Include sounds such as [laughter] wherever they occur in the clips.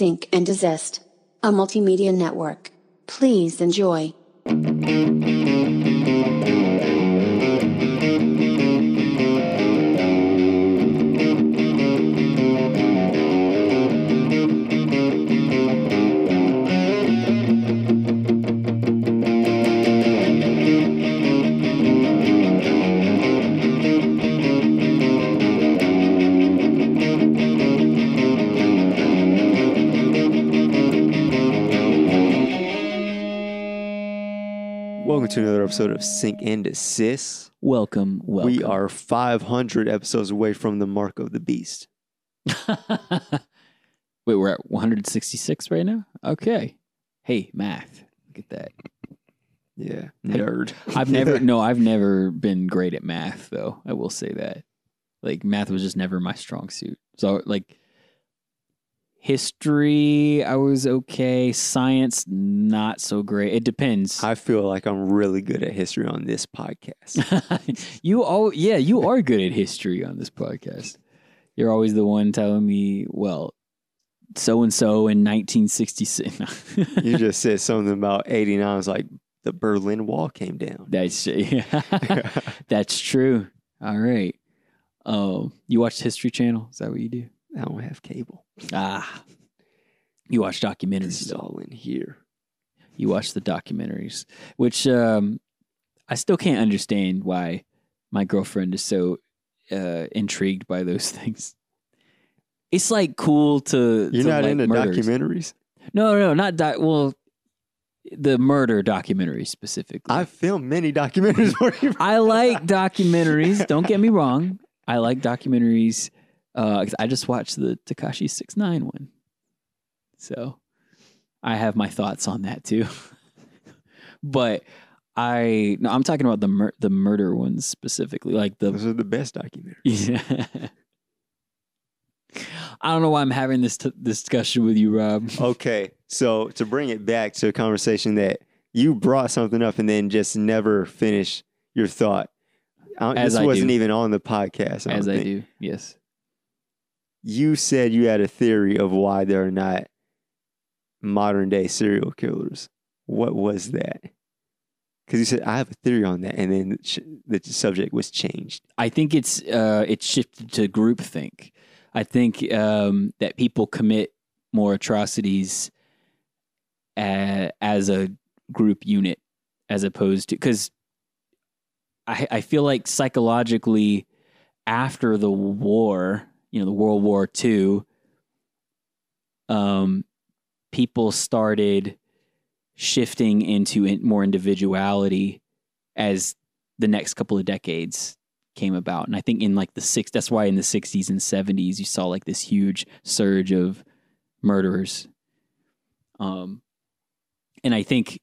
Sync and Desist, a multimedia network. Please enjoy. To another episode of Sync and Desist. Welcome, welcome. We are 500 episodes away from the mark of the beast. [laughs] Wait, we're at 166 right now? Okay. Hey, math. Look at that. Yeah, nerd. I've never, [laughs] no, I've never been great at math, though. I will say that. Like, math was just never my strong suit. So, like, history, I was okay. Science, not so great. It depends. I feel like I'm really good at history on this podcast. [laughs] you all, yeah, you are good at history on this podcast. You're always the one telling me, well, so and so in 1966. you just [laughs] said something about 89. I was like, the Berlin Wall came down. That's yeah, [laughs] that's true. All right. Um, you watch History Channel? Is that what you do? I don't have cable. Ah, you watch This documentaries. is all in here. You watch the documentaries, which um, I still can't understand why my girlfriend is so uh, intrigued by those [laughs] things. It's like cool to. You're to not like into murders. documentaries? No, no, not doc. Well, the murder documentary specifically. I've filmed many documentaries [laughs] for you. I like [laughs] documentaries. Don't get me wrong. I like documentaries. Uh, 'cause I just watched the Tekashi Six Nine one, so I have my thoughts on that too. [laughs] but I no, I'm talking about the mur- the murder ones specifically, like the Those are the best documentaries. [laughs] yeah. I don't know why I'm having this t- discussion with you, Rob. [laughs] Okay, so to bring it back to a conversation that you brought something up and then just never finished your thought. I- As this I wasn't do. even on the podcast. I As I do, yes. You said you had a theory of why there are not modern day serial killers. What was that? Because you said I have a theory on that, and then the subject was changed. I think it's uh, shifted to groupthink. I think um, that people commit more atrocities a as a group unit as opposed to because I, I feel like psychologically after the war, you know, the World War II, um, people started shifting into in, more individuality as the next couple of decades came about. And I think in like the six, that's why in the 60s and 70s, you saw like this huge surge of murderers. Um, and I think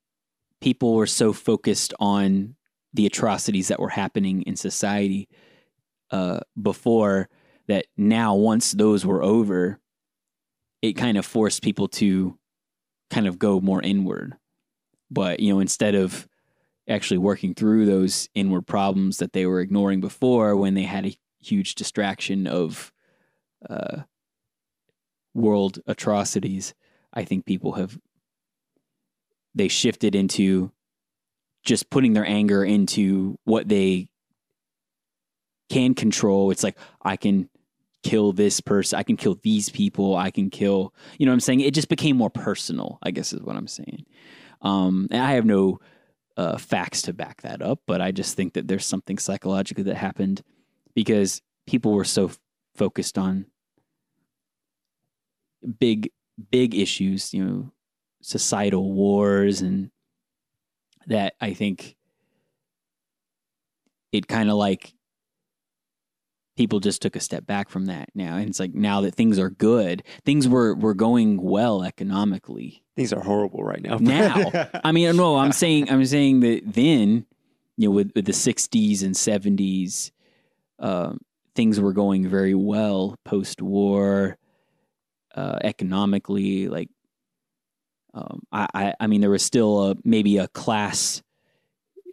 people were so focused on the atrocities that were happening in society uh, before that now, once those were over, it kind of forced people to kind of go more inward. But, you know, instead of actually working through those inward problems that they were ignoring before when they had a huge distraction of uh, world atrocities, I think people have they shifted into just putting their anger into what they can control. It's like I can kill this person, I can kill these people, I can kill. You know what I'm saying? It just became more personal. I guess is what I'm saying. Um, and I have no uh, facts to back that up, but I just think that there's something psychologically that happened because people were so f- focused on big, big issues, you know, societal wars, and that I think it kind of like people just took a step back from that now and it's like now that things are good things were were going well economically Things are horrible right now. Now. [laughs] I mean, no, I'm saying I'm saying that then, you know, with, with the '60s and '70s, um, things were going very well post war, uh, economically. Like, um, I, I, I mean, there was still a maybe a class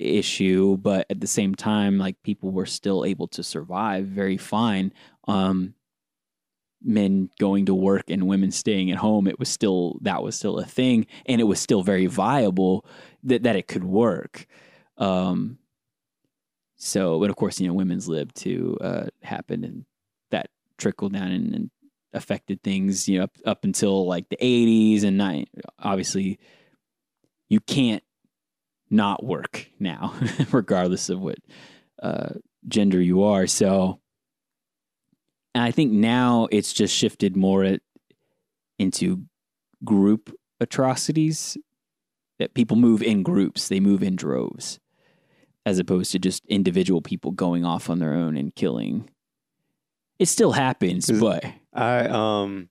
issue, but at the same time, like people were still able to survive very fine. Um, men going to work and women staying at home, it was still that was still a thing, and it was still very viable that that it could work. Um, so, but of course, you know, women's lib too uh, happened, and that trickled down and, and affected things. You know, up, up until like the '80s and nine. Obviously, you can't not work now, [laughs] regardless of what uh, gender you are. So, and I think now it's just shifted more at, into group atrocities that people move in groups, they move in droves, as opposed to just individual people going off on their own and killing. It still happens, but I um,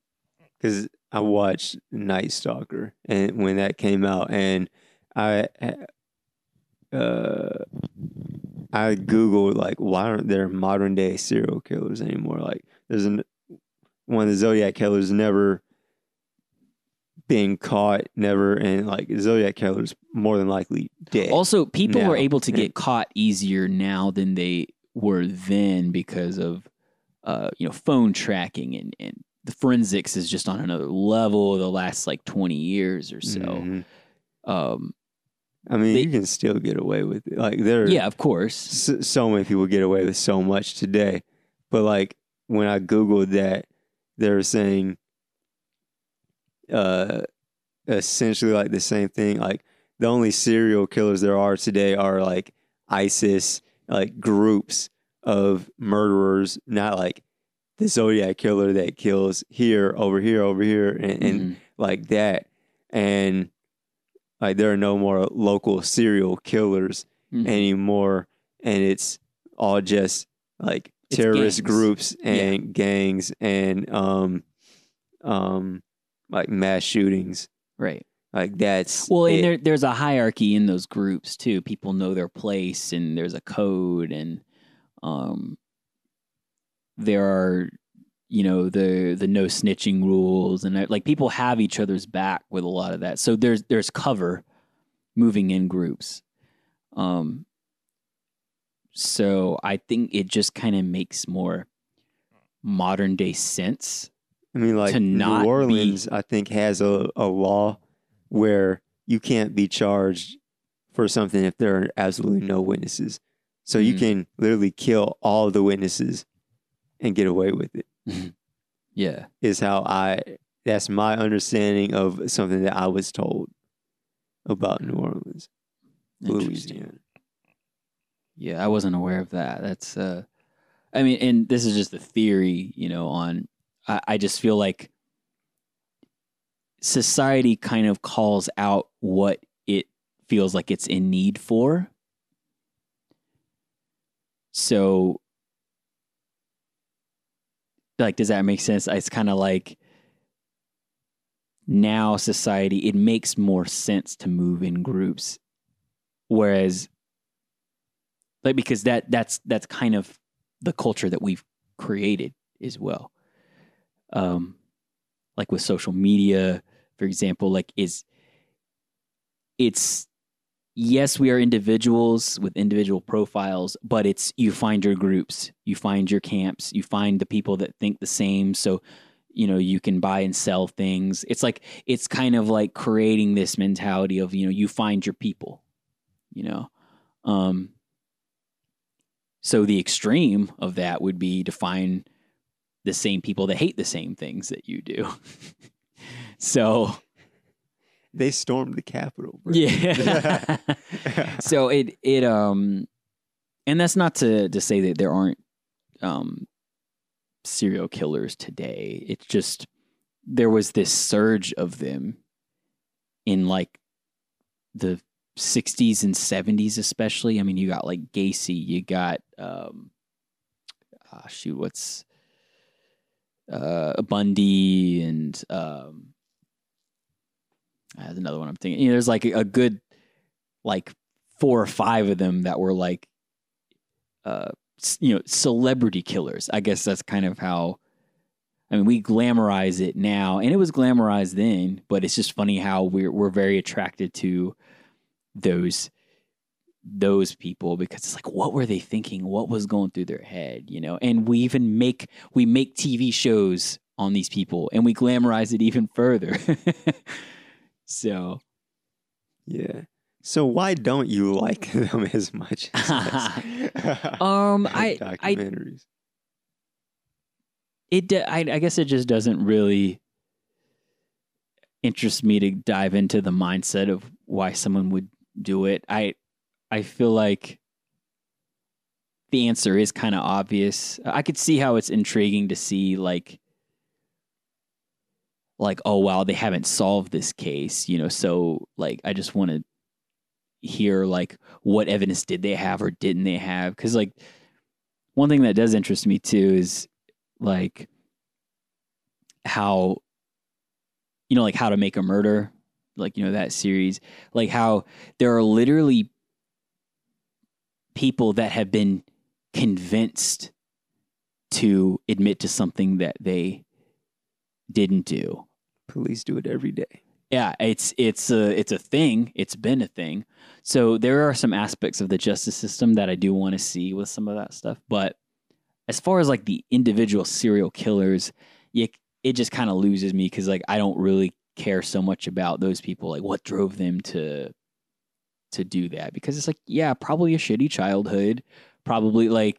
because I watched Night Stalker and when that came out, and I uh, I googled like why aren't there modern day serial killers anymore? Like there's an one of the Zodiac killers never being caught, never, and like Zodiac killers more than likely dead. also people now. were able to get [laughs] caught easier now than they were then because of uh, you know phone tracking and, and the forensics is just on another level the last like 20 years or so. Mhm. Um, I mean, They- you can still get away with it. Like there, yeah, of course. so, so many people get away with so much today. But like when I googled that, they were saying uh essentially like the same thing. Like the only serial killers there are today are like ISIS, like groups of murderers, not like the Zodiac killer that kills here, over here, over here, and, and Mhm. like that. And like there are no more local serial killers Mhm. anymore and it's all just like It's terrorist gangs. groups and gangs and um um like mass shootings right. like that's Well, and there, there's a hierarchy in those groups too. People know their place, and there's a code, and um, there are, you know, the the no snitching rules, and uh, like people have each other's back with a lot of that. So there's there's cover moving in groups. Um, so I think it just kind of makes more modern day sense. I mean like to not New be- Orleans I think has a, a law where you can't be charged for something if there are absolutely no witnesses. So you Mhm. can literally kill all the witnesses and get away with it. Yeah. is how I that's my understanding of something that I was told about New Orleans. Louisiana. Yeah, I wasn't aware of that. That's uh I mean, and this is just a theory, you know, on I, I just feel like society kind of calls out what it feels like it's in need for. So like does that make sense? It's kind of like now society it makes more sense to move in groups whereas like because that that's that's kind of the culture that we've created as well um like with social media for example like is it's yes we are individuals with individual profiles but it's you find your groups you find your camps you find the people that think the same. So you know you can buy and sell things. It's like it's kind of like creating this mentality of you know you find your people you know? Um so the extreme of that would be to find the same people that hate the same things that you do. [laughs] So They stormed the Capitol. bro. yeah [laughs] [laughs] so it it um and that's not to to say that there aren't um serial killers today it's just there was this surge of them in like the 60s and 70s especially i mean you got like gacy you got um ah, shoot what's uh bundy and um there's another one i'm thinking you know, there's like a, a good like four or five of them that were like uh you know celebrity killers. I guess that's kind of how i mean we glamorize it now and it was glamorized then but it's just funny how we're we're very attracted to those those people because it's like what were they thinking? What was going through their head you know? And we even make we make tv shows on these people and we glamorize it even further. [laughs] so Yeah. So why don't you like [laughs] them as much as? [laughs] Um, [laughs] I- I- documentaries. it I guess it just doesn't really interest me to dive into the mindset of why someone would do it. I I feel like the answer is kind of obvious. I could see how it's intriguing to see like like oh wow they haven't solved this case, you know, so like I just want to hear like what evidence did they have or didn't they have? Cuz like one thing that does interest me too is like how you know like how to make a murder like you know that series like how there are literally people that have been convinced to admit to something that they didn't do Police do it every day. yeah it's it's a it's a thing. It's been a thing. So there are some aspects of the justice system that i do want to see with some of that stuff but as far as like the individual serial killers you, it just kind of loses me because like i don't really care so much about those people like what drove them to to do that. Because it's like yeah probably a shitty childhood. Probably like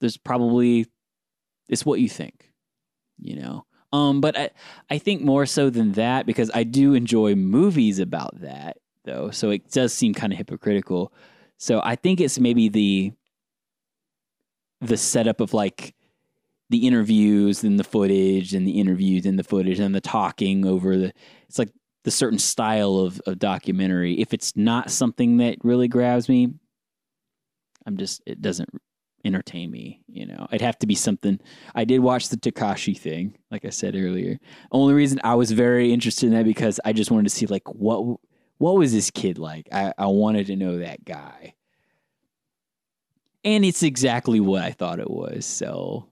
there's probably it's what you think you know um but i i think more so than that because i do enjoy movies about that though. So it does seem kind of hypocritical. So i think it's maybe the the setup of like the interviews and the footage and the interviews and the footage and the talking over the it's like the certain style of, of documentary. If it's not something that really grabs me i'm just it doesn't entertain me you know it'd have to be something i did watch the Tekashi thing like i said earlier only reason i was very interested in that because i just wanted to see like what what was this kid like i, I wanted to know that guy and it's exactly what i thought it was so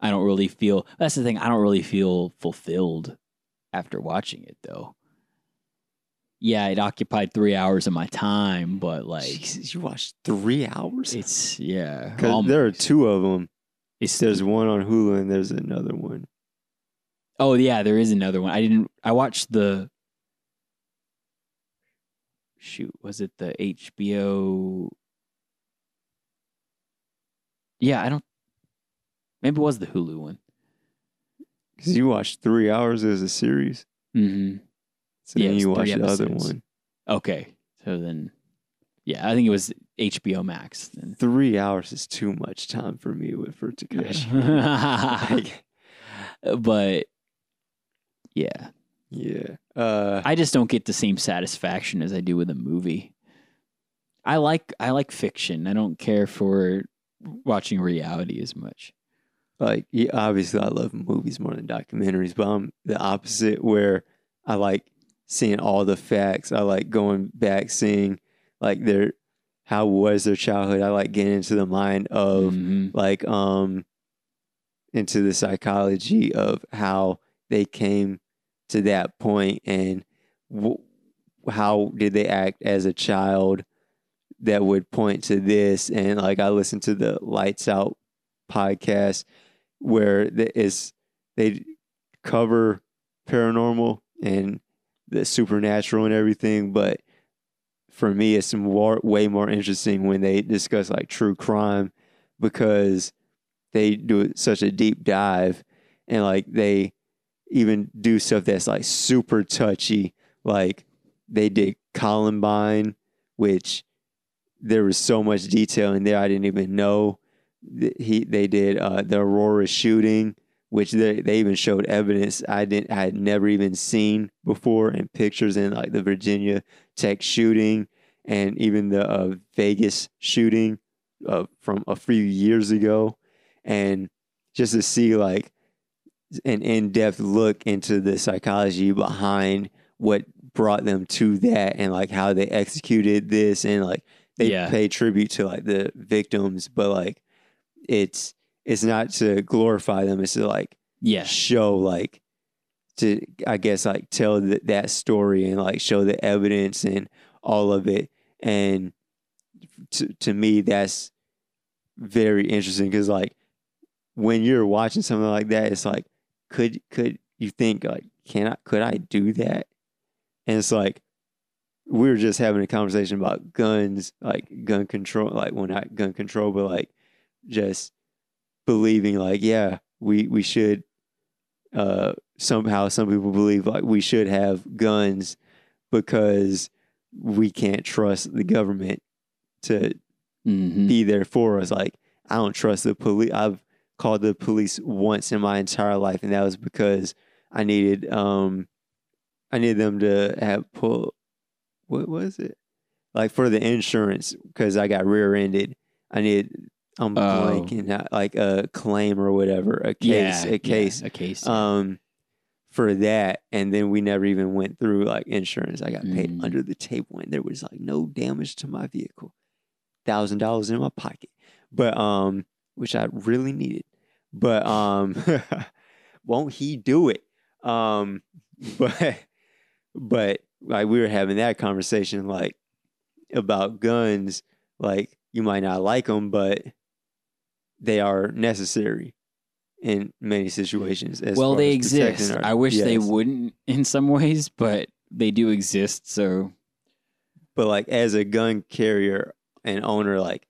I don't really feel that's the thing. I don't really feel fulfilled after watching it though. Yeah, it occupied three hours of my time, but like Jesus, you watched three hours? it's yeah. Because there are two of them. It's There's one on Hulu and there's another one. oh yeah, there is another one. I didn't. I watched the shoot. Was it the HBO? Yeah, I don't. Maybe it was the Hulu one. Because you watched three hours as a series. Mm-hmm. So Yeah, then you watched the other one. Okay, so then, yeah, I think it was HBO Max. Then. Three hours is too much time for me with for Tekashi. [laughs] But yeah, yeah. Uh, I just don't get the same satisfaction as I do with a movie. I like I like fiction. I don't care for watching reality as much. like yeah, obviously I love movies more than documentaries, but I'm the opposite where I like seeing all the facts. I like going back seeing like their how was their childhood. I like getting into the mind of Mhm. like um into the psychology of how they came to that point and w- how did they act as a child that would point to this and like I listened to the Lights Out podcast where the, is they cover paranormal and the supernatural and everything but for me it's more way more interesting when they discuss like true crime because they do such a deep dive and like they even do stuff that's like super touchy like they did Columbine which there was so much detail in there I didn't even know he they did uh, the Aurora shooting which they, they even showed evidence I didn't I had never even seen before in pictures in like the Virginia Tech shooting and even the uh, Vegas shooting uh, from a few years ago and just to see like an in-depth look into the psychology behind what brought them to that and like how they executed this and like they Yeah. pay tribute to like the victims but like it's it's not to glorify them it's to like Yeah, show like to I guess like tell th- that story and like show the evidence and all of it and to to me that's very interesting because like when you're watching something like that, it's like, could could you think like, can I could I do that? And it's like we were just having a conversation about guns, like gun control, like well not gun control, but like just believing like, yeah, we we should uh somehow some people believe like we should have guns because we can't trust the government to Mhm. be there for us. Like I don't trust the police. I've called the police once in my entire life, and that was because I needed um I needed them to have pull. What was it? Like for the insurance because I got rear-ended. I needed I'm Oh. blanking out, like a claim or whatever, a case, yeah, a case. yeah, a case. Um, for that, and then we never even went through like insurance. I got paid Mm. under the table, and there was like no damage to my vehicle. Thousand dollars in my pocket, but um, which I really needed. But um, [laughs] won't he do it? Um, [laughs] but but like we were having that conversation like about guns. Like you might not like them, but they are necessary in many situations. as well, they exist. our- I wish they wouldn't in some ways, but they do exist. So but like as a gun carrier and owner, like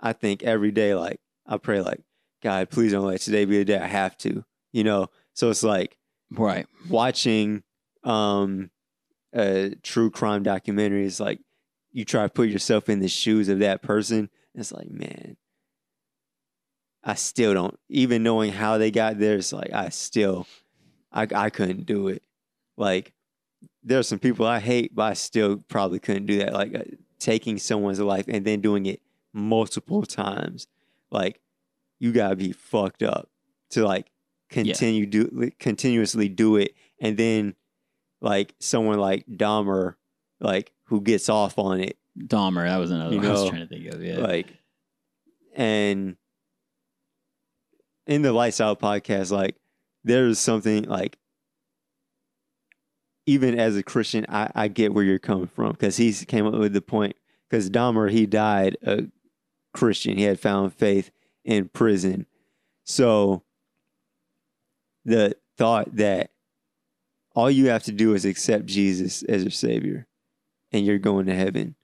I think every day, like I pray, like God, please don't let today be the day I have to, you know. So it's like right, watching um a true crime documentary is like you try to put yourself in the shoes of that person. It's like, man, I still don't even knowing how they got there. It's like I still, I I couldn't do it. Like there's some people I hate, but I still probably couldn't do that. Like uh, taking someone's life and then doing it multiple times. Like you gotta be fucked up to like continue do continuously do it, and then like someone like Dahmer, like who gets off on it, Dahmer. That was another You one I was trying to think of. Yeah, like and in the lights out podcast like there's something like even as a christian i, I get where you're coming from because he came up with the point because dahmer he died a christian. He had found faith in prison. So the thought that all you have to do is accept jesus as your savior and you're going to heaven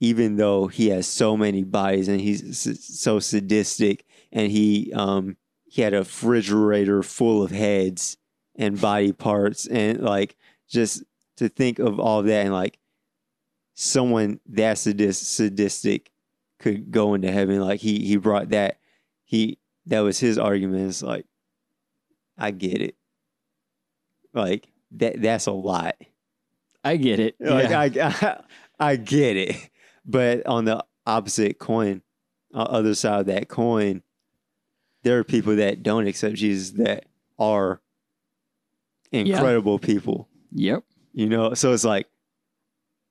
even though he has so many bodies and he's so sadistic and he um he had a refrigerator full of heads and body parts and like just to think of all that and like someone that sadis- sadistic could go into heaven. Like he he brought that he that was his argument. It's like i get it. Like that that's a lot. I get it. like yeah. I, I, [laughs] get it, but on the opposite coin, uh, other side of that coin, there are people that don't accept Jesus that are incredible people. yep. You know, so it's like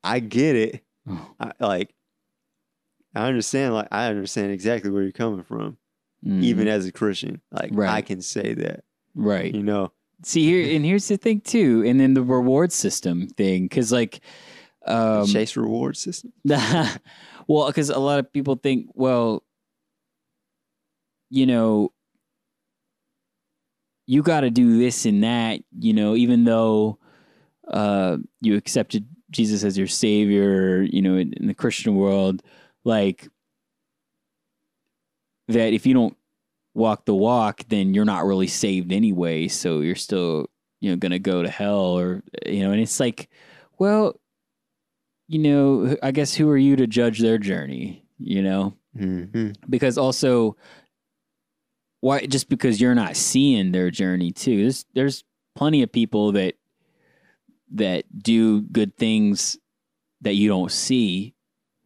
I get it. Oh. [sighs] I, like I understand. Like I understand exactly where you're coming from, Mhm. even as a Christian. Like I can say that. right. You know, See here, and here's the thing too, and then the reward system thing, because like, um, chase reward system. [laughs] well, because a lot of people think, well, you know, you got to do this and that, you know, even though uh, you accepted Jesus as your savior, you know, in, in the Christian world, like that if you don't walk the walk, then you're not really saved anyway. So you're still, you know, going to go to hell or, you know, and it's like, well, you know, I guess who are you to judge their journey, you know? Mm-hmm. Because also, why just because you're not seeing their journey too? There's there's plenty of people that that do good things that you don't see.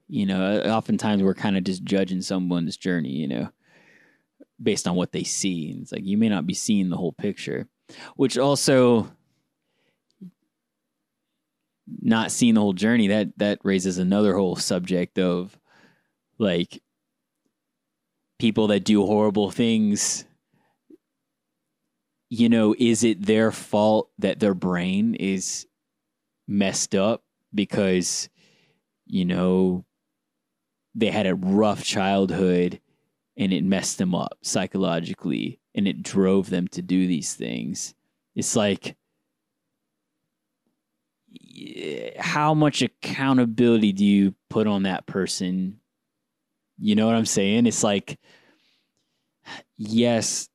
You know, oftentimes we're kind of just judging someone's journey, you know, based on what they see. And it's like you may not be seeing the whole picture, which also not seeing the whole journey that that raises another whole subject of like people that do horrible things you know is it their fault that their brain is messed up because you know they had a rough childhood and it messed them up psychologically and it drove them to do these things. It's like how much accountability do you put on that person? You know what I'm saying? It's like yes,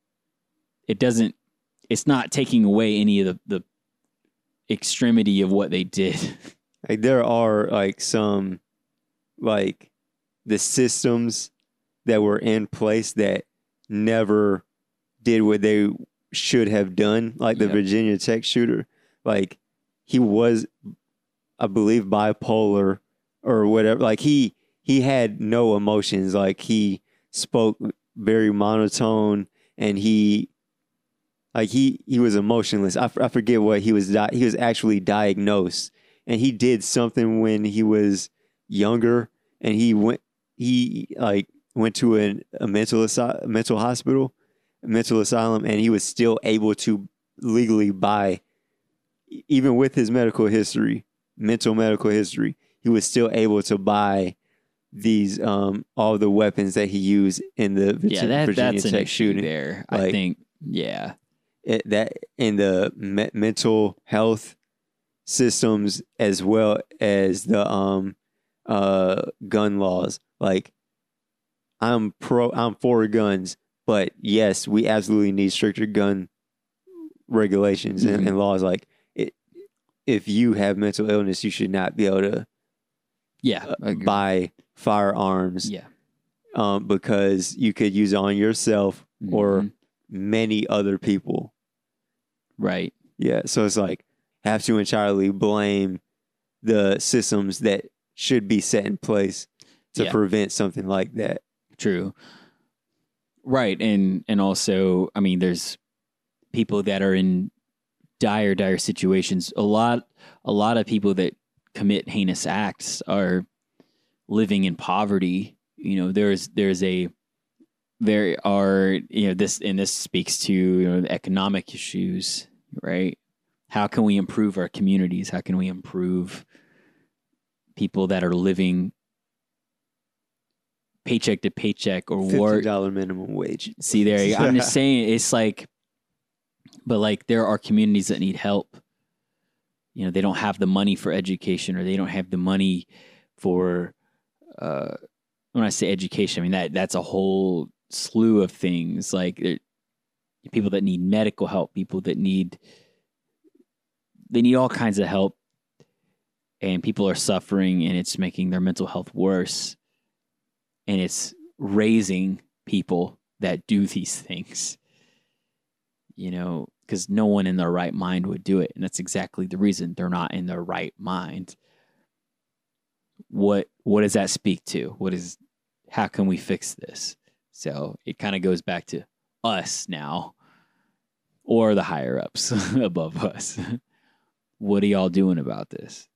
it doesn't it's not taking away any of the, the extremity of what they did. [laughs] Like there are like some like the systems that were in place that never did what they should have done, like the Yep. Virginia Tech shooter. Like he was, I believe, bipolar or whatever. Like he he had no emotions. Like he spoke very monotone, and he like he he was emotionless. I, I forget what he was. Di- he was actually diagnosed, and he did something when he was younger, and he went he like went to an, a mental asy- mental hospital, mental asylum, and he was still able to legally buy, even with his medical history, mental medical history, he was still able to buy these um all the weapons that he used in the Virgi- yeah, that, Virginia Tech shooting. there. I think, yeah, It, that in the me- mental health systems as well as the um uh gun laws like i'm pro i'm for guns but yes we absolutely need stricter gun regulations and, Mhm. and laws like it if you have mental illness you should not be able to yeah, uh, buy firearms yeah, um because you could use it on yourself or Mhm. many other people right, Yeah, so it's like have to entirely blame the systems that should be set in place to Yeah. prevent something like that. true, right, and and also, I mean, there's people that are in dire, dire situations. A lot, a lot of people that commit heinous acts are living in poverty. You know, there's there's a there are you know this and this speaks to you know economic issues, right? How can we improve our communities? How can we improve people that are living paycheck to paycheck or work? dollar minimum wage. See there, I'm just [laughs] saying it's like, but like there are communities that need help. You know, they don't have the money for education, or they don't have the money for. Uh, when I say education, I mean that that's a whole slew of things. Like there- people that need medical help, people that need they need all kinds of help, and people are suffering, and it's making their mental health worse, and it's raising people that do these [laughs] things. You know, because no one in their right mind would do it, and that's exactly the reason they're not in their right mind. What what does that speak to? What is how can we fix this? So it kind of goes back to us now, or the higher ups [laughs] above us. [laughs] what are y'all doing about this?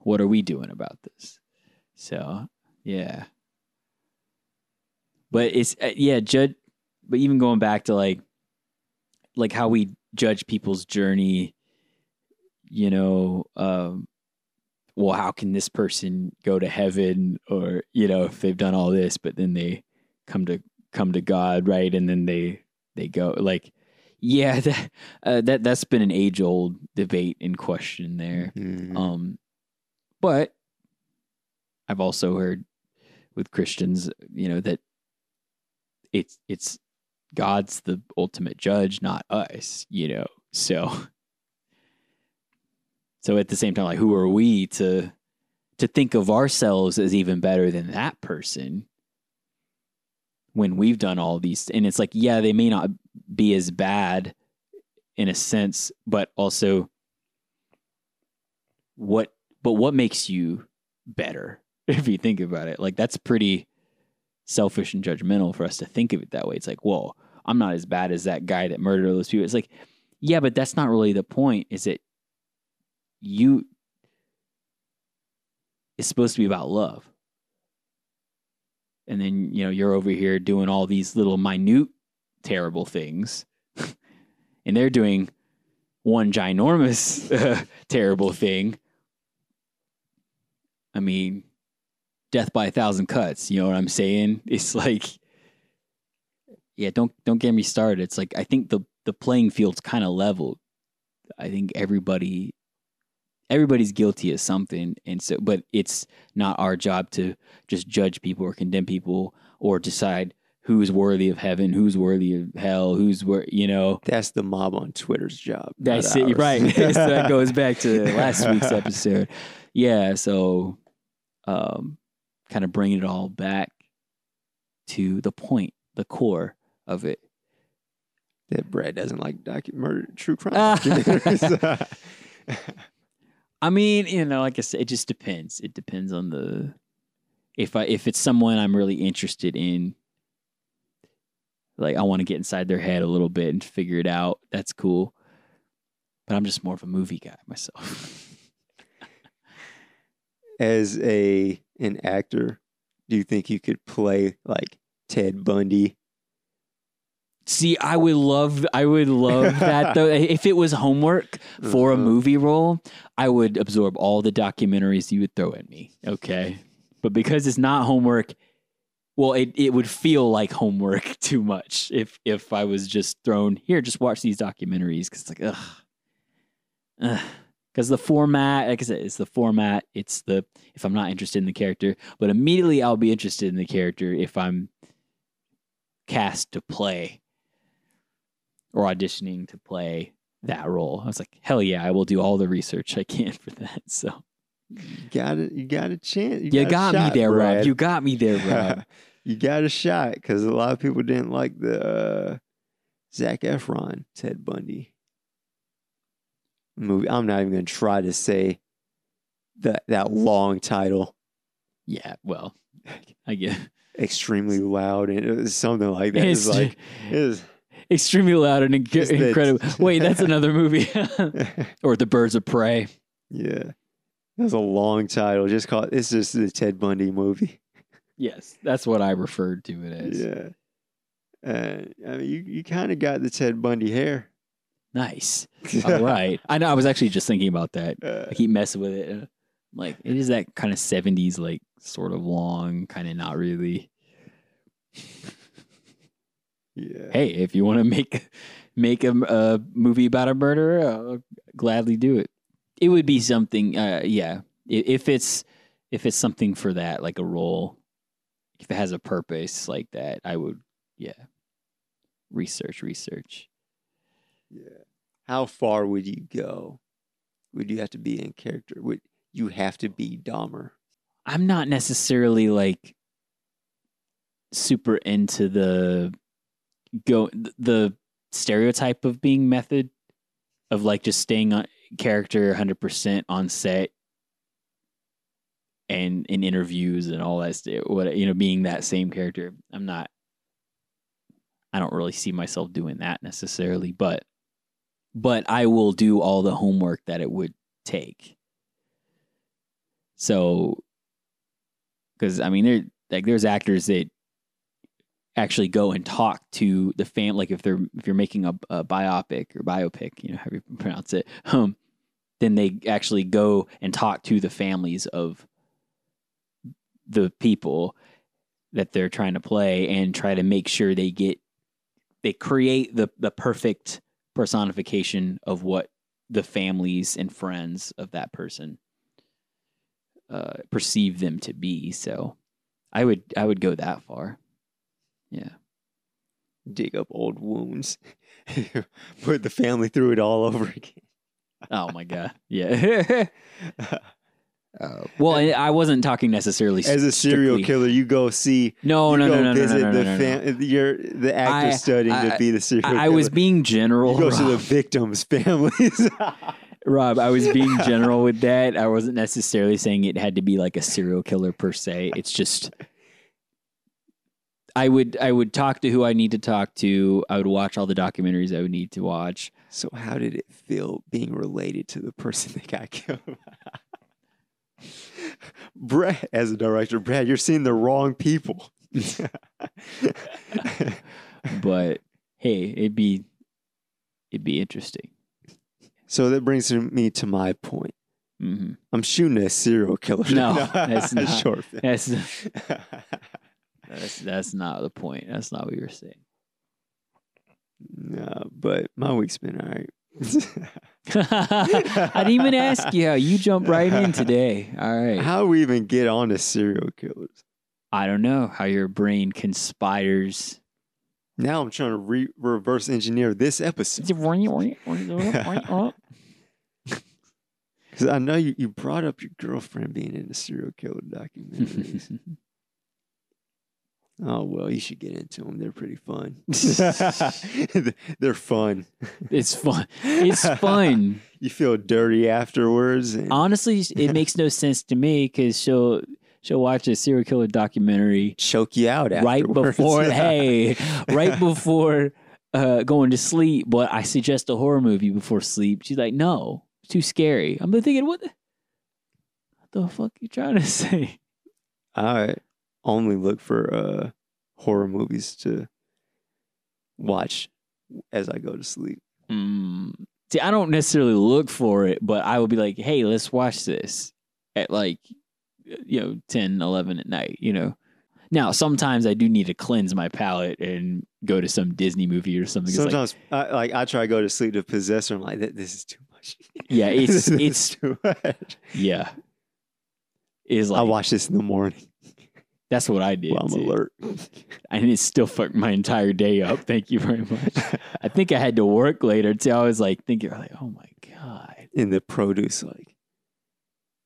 What are we doing about this? So yeah, but it's uh, yeah, judge. But even going back to like, like how we judge people's journey, you know, um, well, how can this person go to heaven, or you know, if they've done all this, but then they come to come to God, right, and then they they go like, yeah, [laughs] that uh, that that's been an age old debate and question there. Mhm. Um, but I've also heard with Christians, you know, that it's it's God's the ultimate judge, not us, you know. So so at the same time, like who are we to to think of ourselves as even better than that person when we've done all these and it's like, yeah, they may not be as bad in a sense, but also what but what makes you better [laughs] if you think about it like that's pretty selfish and judgmental for us to think of it that way it's like whoa i'm not as bad as that guy that murdered those people it's like yeah but that's not really the point is it you it's supposed to be about love and then you know you're over here doing all these little minute terrible things [laughs] and they're doing one ginormous [laughs] terrible thing I mean, death by a thousand cuts. You know what I'm saying? [laughs] It's like yeah, don't don't get me started. It's like I think the the playing field's kind of leveled. I think everybody everybody's guilty of something and so but it's not our job to just judge people or condemn people or decide who's worthy of heaven, who's worthy of hell, who's wor you know. That's the mob on Twitter's job. That's it, ours. right? [laughs] so that goes back to [laughs] last week's episode. Yeah, so um, kind of bringing it all back to the point, the core of it. that Brad doesn't like docu- murder, true crime [laughs] documentaries. [laughs] I mean, you know, like I said, it just depends. It depends on the if I if it's someone I'm really interested in. Like I want to get inside their head a little bit and figure it out. That's cool. But I'm just more of a movie guy myself. [laughs] As a an actor, do you think you could play like Ted Bundy? See, I would love I would love [laughs] that though. If it was homework for a Uh-huh. movie role, I would absorb all the documentaries you would throw at me. Okay. But because it's not homework, well, it, it would feel like homework [laughs] too much if if I was just thrown here, just watch these documentaries because it's like ugh. Because the format, like I said, it's the format. It's the if I'm not interested in the character, but immediately I'll be interested in the character if I'm cast to play or auditioning to play that role. I was like, hell yeah, I will do all the research I can for that. So You got it. You got a chance. you, a got shot, me there, Brad. Rob. You got me there, [laughs] Rob. you got a shot because a lot of people didn't like the uh, Zac Efron Ted Bundy movie. I'm not even going to try to say that that long title, yeah, well, I get extremely loud, and was something like that. It's, It's like it was, [laughs] extremely loud and inc- incredible. [laughs] Wait, that's another movie. [laughs] or The Birds of Prey. yeah, That's a long title. Just call it. It's just the Ted Bundy movie. Yes, that's what I referred to it as. Yeah. Uh, I mean, you, you kind of got the Ted Bundy hair. Nice. All right. I know. I was actually just thinking about that. Uh, I keep messing with it. I'm like, it is that kind of 70s, like, sort of long, kind of not really. Yeah. hey, if you want to [laughs] make make a, a movie about a murderer, I'll gladly do it. It would be something, uh, yeah. If it's if it's something for that, like a role, if it has a purpose like that, I would, yeah. Research, research. Yeah. How far would you go? Would you have to be in character? Would you have to be Dahmer? I'm not necessarily like super into the go the stereotype of being method of like just staying on character 100% on set and in interviews and all that stuff what you know being that same character i'm not i don't really see myself doing that necessarily but but i will do all the homework that it would take. So because I mean, there like there's actors that actually go and talk to the fam. Like if they're if you're making a, a biopic or biopic, you know how you [laughs] pronounce it, um, then they actually go and talk to the families of the people that they're trying to play and try to make sure they get they create the the perfect personification of what the families and friends of that person uh, perceive them to be. So I would I would go that far. Yeah. Dig up old wounds, [laughs] put the family through it all over again. Oh my god. Yeah. [laughs] uh, [laughs] well, I, I wasn't talking necessarily As a serial strictly- killer, you go see. No, no, no, no, no, no, visit no, no, the no, fam- You're the actor I- studying I- to be the serial killer. I, I was being general. You go to the victims' families. Rob, I was being general with that. I wasn't necessarily saying it had to be like a serial killer per se. It's just I would I would talk to who I need to talk to. I would watch all the documentaries I would need to watch. so, how did it feel being related to the person that got killed? Brad, as a director, Brad, you're seeing the wrong people. [laughs] But hey, it'd be it'd be interesting. so that brings me to my point. hmm I'm shooting a serial killer. No, [laughs] that's [laughs] not. short film. That's that's that's not the point. That's not what you were saying. No, but my week's been all right. [laughs] I didn't even ask you how you jumped right in today. All right. How we even get on to serial killers? I don't know how your brain conspires. Now I'm trying to re- reverse engineer this episode [laughs] [laughs] because I know you, you brought up your girlfriend being in the serial killer documentaries. Oh well, you should get into them. They're pretty fun. [laughs] [laughs] They're fun. it's fun. It's fun. [laughs] You feel dirty afterwards. And Honestly, it makes no sense to me because she'll she'll watch a serial killer documentary choke you out right afterwards. before hey, right before uh, going to sleep. But I suggest a horror movie before sleep. She's like, no, too scary. I'm thinking, what the, what the fuck you trying to say? I only look for uh, horror movies to watch as I go to sleep. Mm. See, I don't necessarily look for it, but I will be like, hey, let's watch this at like, you know, 10, 11 at night, you know. Now, sometimes I do need to cleanse my palate and go to some Disney movie or something. It's like, Sometimes, I, like I try to go to sleep to Possessor. I'm like, this is too much. [laughs] Yeah, it's- [laughs] it's- too much. yeah. Is like I watch this in the morning that's what I did. while I'm too. alert. [laughs] And it still fucked my entire day up. Thank you very much. I think I had to work later too. I was like thinking, like, oh my God. in the produce, like,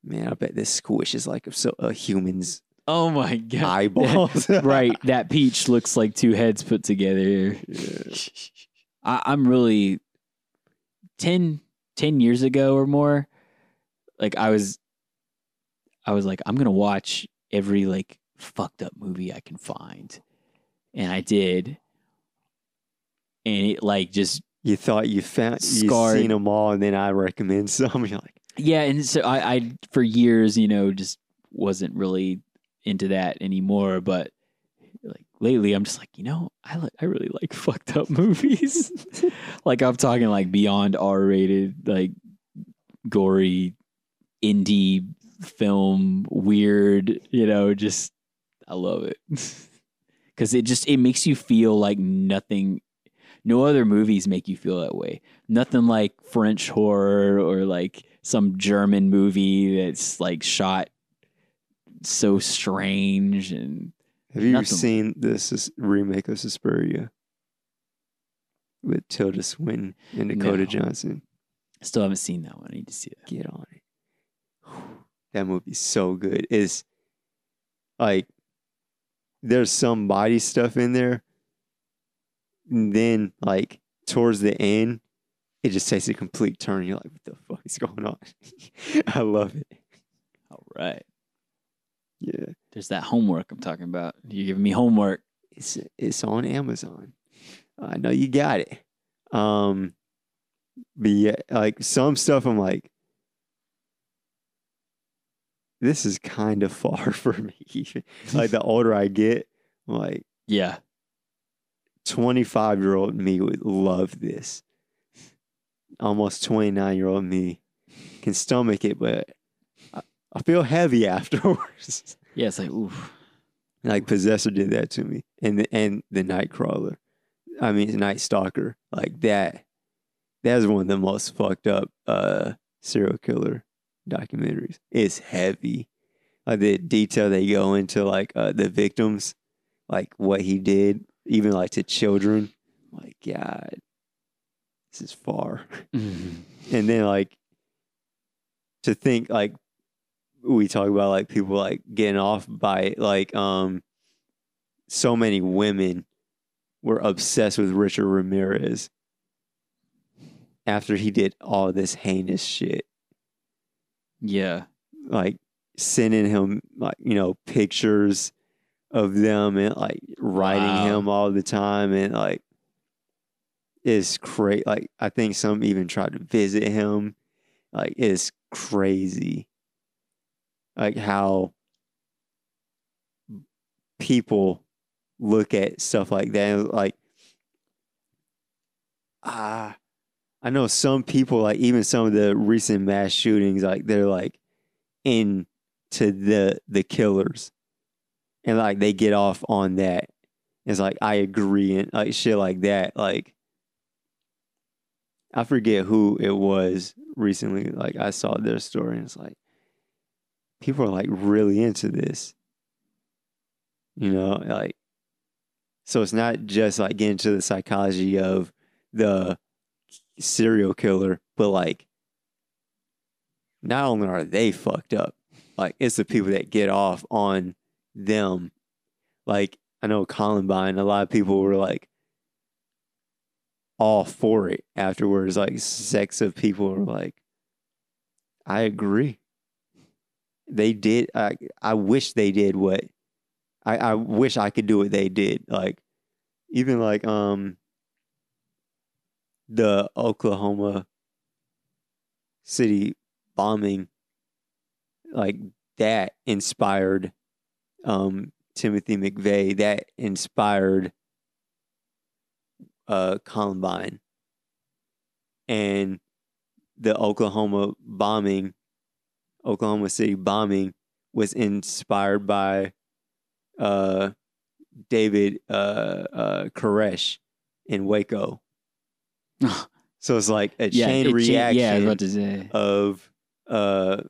man, I bet this squish is like a, so, a human's Oh my God. eyeballs. [laughs] right. That peach looks like two heads put together. I, I'm really 10, 10 years ago or more. Like I was, I was like, I'm gonna watch every like fucked up movie I can find, and I did, and it like just You thought you found you seen them all, and then I recommend some. [laughs] You're like, yeah, and so I, I for years, you know, just wasn't really into that anymore, but. Like lately, I'm just like you know I li- I really like [laughs] fucked up movies. [laughs] like I'm talking like beyond R rated, like gory indie film, weird, you know, just I love it. [laughs] Cause it just it makes you feel like nothing no other movies make you feel that way. Nothing like French horror or like some German movie that's like shot so strange and have you Nothing. seen this is remake of Suspiria with Tilda Swinton and Dakota No. Johnson? still haven't seen that one. I need to see that. Get on it. That movie's so good. It's like there's some body stuff in there. And then like towards the end, it just takes a complete turn. You're like, what the fuck is going on? [laughs] I love it. All right. Yeah. There's that homework I'm talking about. You're giving me homework. It's it's on Amazon. I know you got it. Um but yeah, like some stuff I'm like this is kind of far [laughs] for me. [laughs] like the older I get, I'm like Yeah. 25 year old me would love this. Almost 29 year old me can stomach it, but I, I feel heavy [laughs] afterwards. Yeah, it's like, oof. like Possessor did that to me, and the, and the Nightcrawler, I mean Night Stalker, like that. That is one of the most fucked up uh, serial killer documentaries. It's heavy, like the detail they go into, like uh, the victims, like what he did, even like to children. My God, this is far. and then like to think like we talk about like people like getting off by like um so many women were obsessed with Richard Ramirez after he did all this heinous shit Yeah. like sending him like you know pictures of them and like writing Wow. him all the time and like it's crazy like i think some even tried to visit him like it's crazy like how people look at stuff like that like ah i know some people like even some of the recent mass shootings like they're like into the the killers and like they get off on that it's like i agree and like shit like that like I forget who it was recently. Like I saw their story and it's like people are like really into this. You know, like so it's not just like getting to the psychology of the serial killer, but like not only are they fucked up, like it's the people that get off on them. Like I know Columbine, a lot of people were like all for it afterwards. Like sex of people were like, I agree. They did. I I wish they did what I I wish I could do what they did. Like even like um the Oklahoma City bombing, like that inspired um Timothy McVeigh. That inspired uh, Columbine and the Oklahoma bombing, Oklahoma City bombing was inspired by uh, David uh, uh, Koresh in Waco. [laughs] so it's like a yeah, chain it reaction yeah, I was about to say. of uh,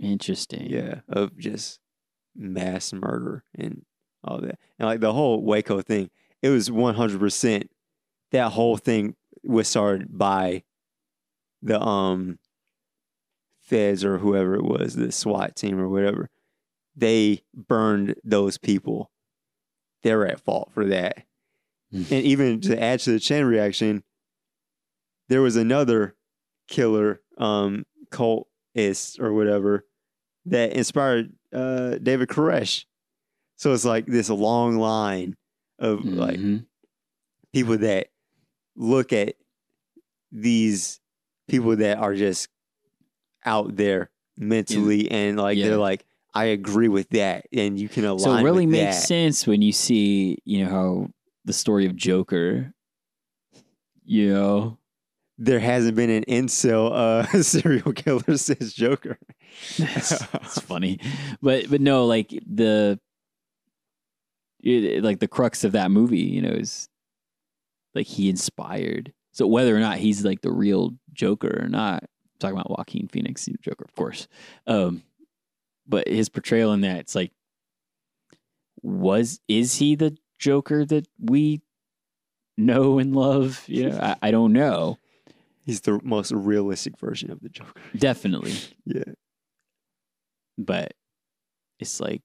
Interesting. yeah, of just mass murder and all that. And like the whole Waco thing, it was 100% that whole thing was started by the um feds or whoever it was, the SWAT team or whatever. They burned those people. They're at fault for that. Mm. and even to add to the chain reaction, there was another killer, um, cultist or whatever, that inspired uh, David Koresh. So it's like this long line of like Mhm. people that look at these people that are just out there mentally and like Yeah. they're like, I agree with that, and you can align. So it really makes that. sense when you see, you know, how the story of Joker, you know, There hasn't been an incel uh, [laughs] serial killer since Joker. it's, funny, but but no, like the it, like the crux of that movie, you know, is like he inspired. So whether or not he's like the real Joker or not, I'm talking about Joaquin Phoenix, Joker, of course. Um, but his portrayal in that, it's like, was is he the Joker that we know and love? You know, I, I don't know. He's the most realistic version of the Joker. [laughs] Definitely. Yeah. but it's like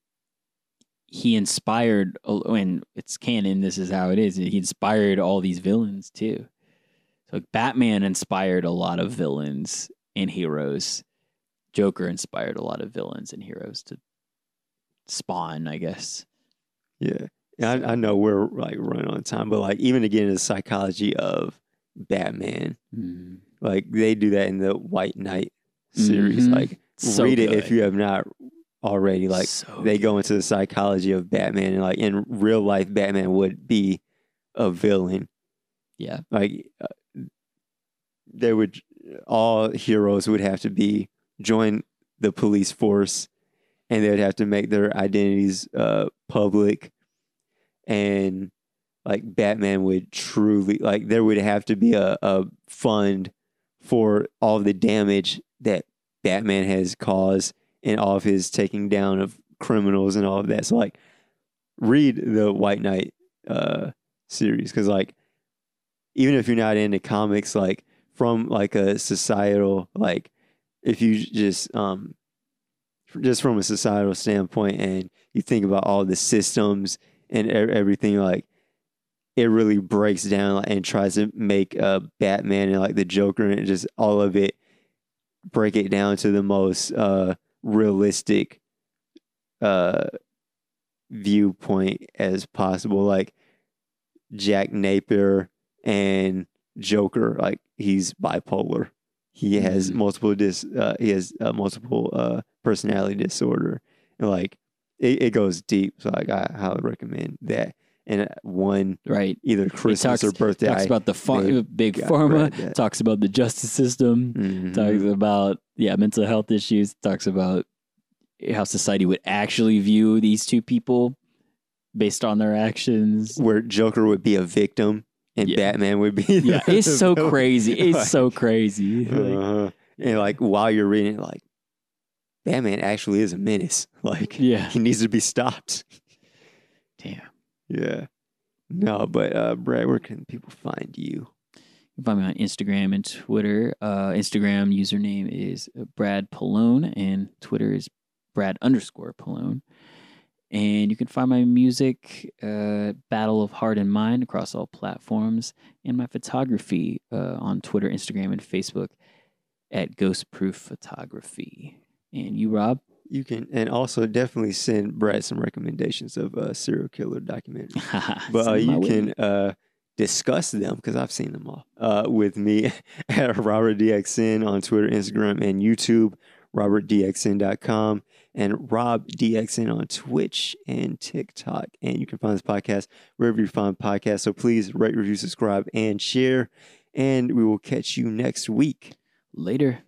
he inspired and it's canon this is how it is he inspired all these villains too so like batman inspired a lot of villains and heroes joker inspired a lot of villains and heroes to spawn i guess Yeah. I, I know we're like running on time, but like even again, the psychology of Batman, mm. like they do that in the White Knight series. Mhm. Like So read it if you have not already. Like So they go into the psychology of Batman, and like in real life, Batman would be a villain. yeah Like uh, they would, all heroes would have to be join the police force, and they would have to make their identities uh, public, and like Batman would truly like there would have to be a, a fund for all the damage that Batman has caused and all of his taking down of criminals and all of that. So like read the White Knight uh series because like even if you're not into comics, like from like a societal like if you just um just from a societal standpoint and you think about all the systems and everything like it really breaks down and tries to make uh, Batman and like the Joker and just all of it break it down to the most uh, realistic uh, viewpoint as possible. Like Jack Napier and Joker, like he's bipolar. He has Mhm. multiple dis. Uh, he has uh, multiple uh, personality disorder, and like it, it goes deep. So like I highly recommend that. And one right either Christmas talks- or birthday. talks about the far- big pharma talks about the justice system Mhm. talks about yeah mental health issues talks about how society would actually view these two people based on their actions where Joker would be a victim and Yeah. Batman would be. [laughs] Yeah, it's so villain. crazy. It's Like, so crazy. Like, uh-huh. And like while you're reading it, like Batman actually is a menace. [laughs] Like yeah. he needs to be stopped. Yeah. No, but uh Brad, where can people find you? You can find me on Instagram and Twitter. Uh, Instagram username is Brad Pallone, and Twitter is Brad underscore Pallone. And you can find my music, uh, Battle of Heart and Mind, across all platforms, and my photography uh, on Twitter, Instagram, and Facebook at Ghost Proof Photography. And you, Rob? You can and also definitely send Brad some recommendations of uh serial killer documentaries. [laughs] But uh, you way. can uh discuss them because I've seen them all uh with me [laughs] at Robert DXN on Twitter, Instagram, and YouTube, robertdxn.com, and Rob DXN on Twitch and TikTok. And you can find this podcast wherever you find podcasts. So please rate, review, subscribe, and share. And we will catch you next week. Later.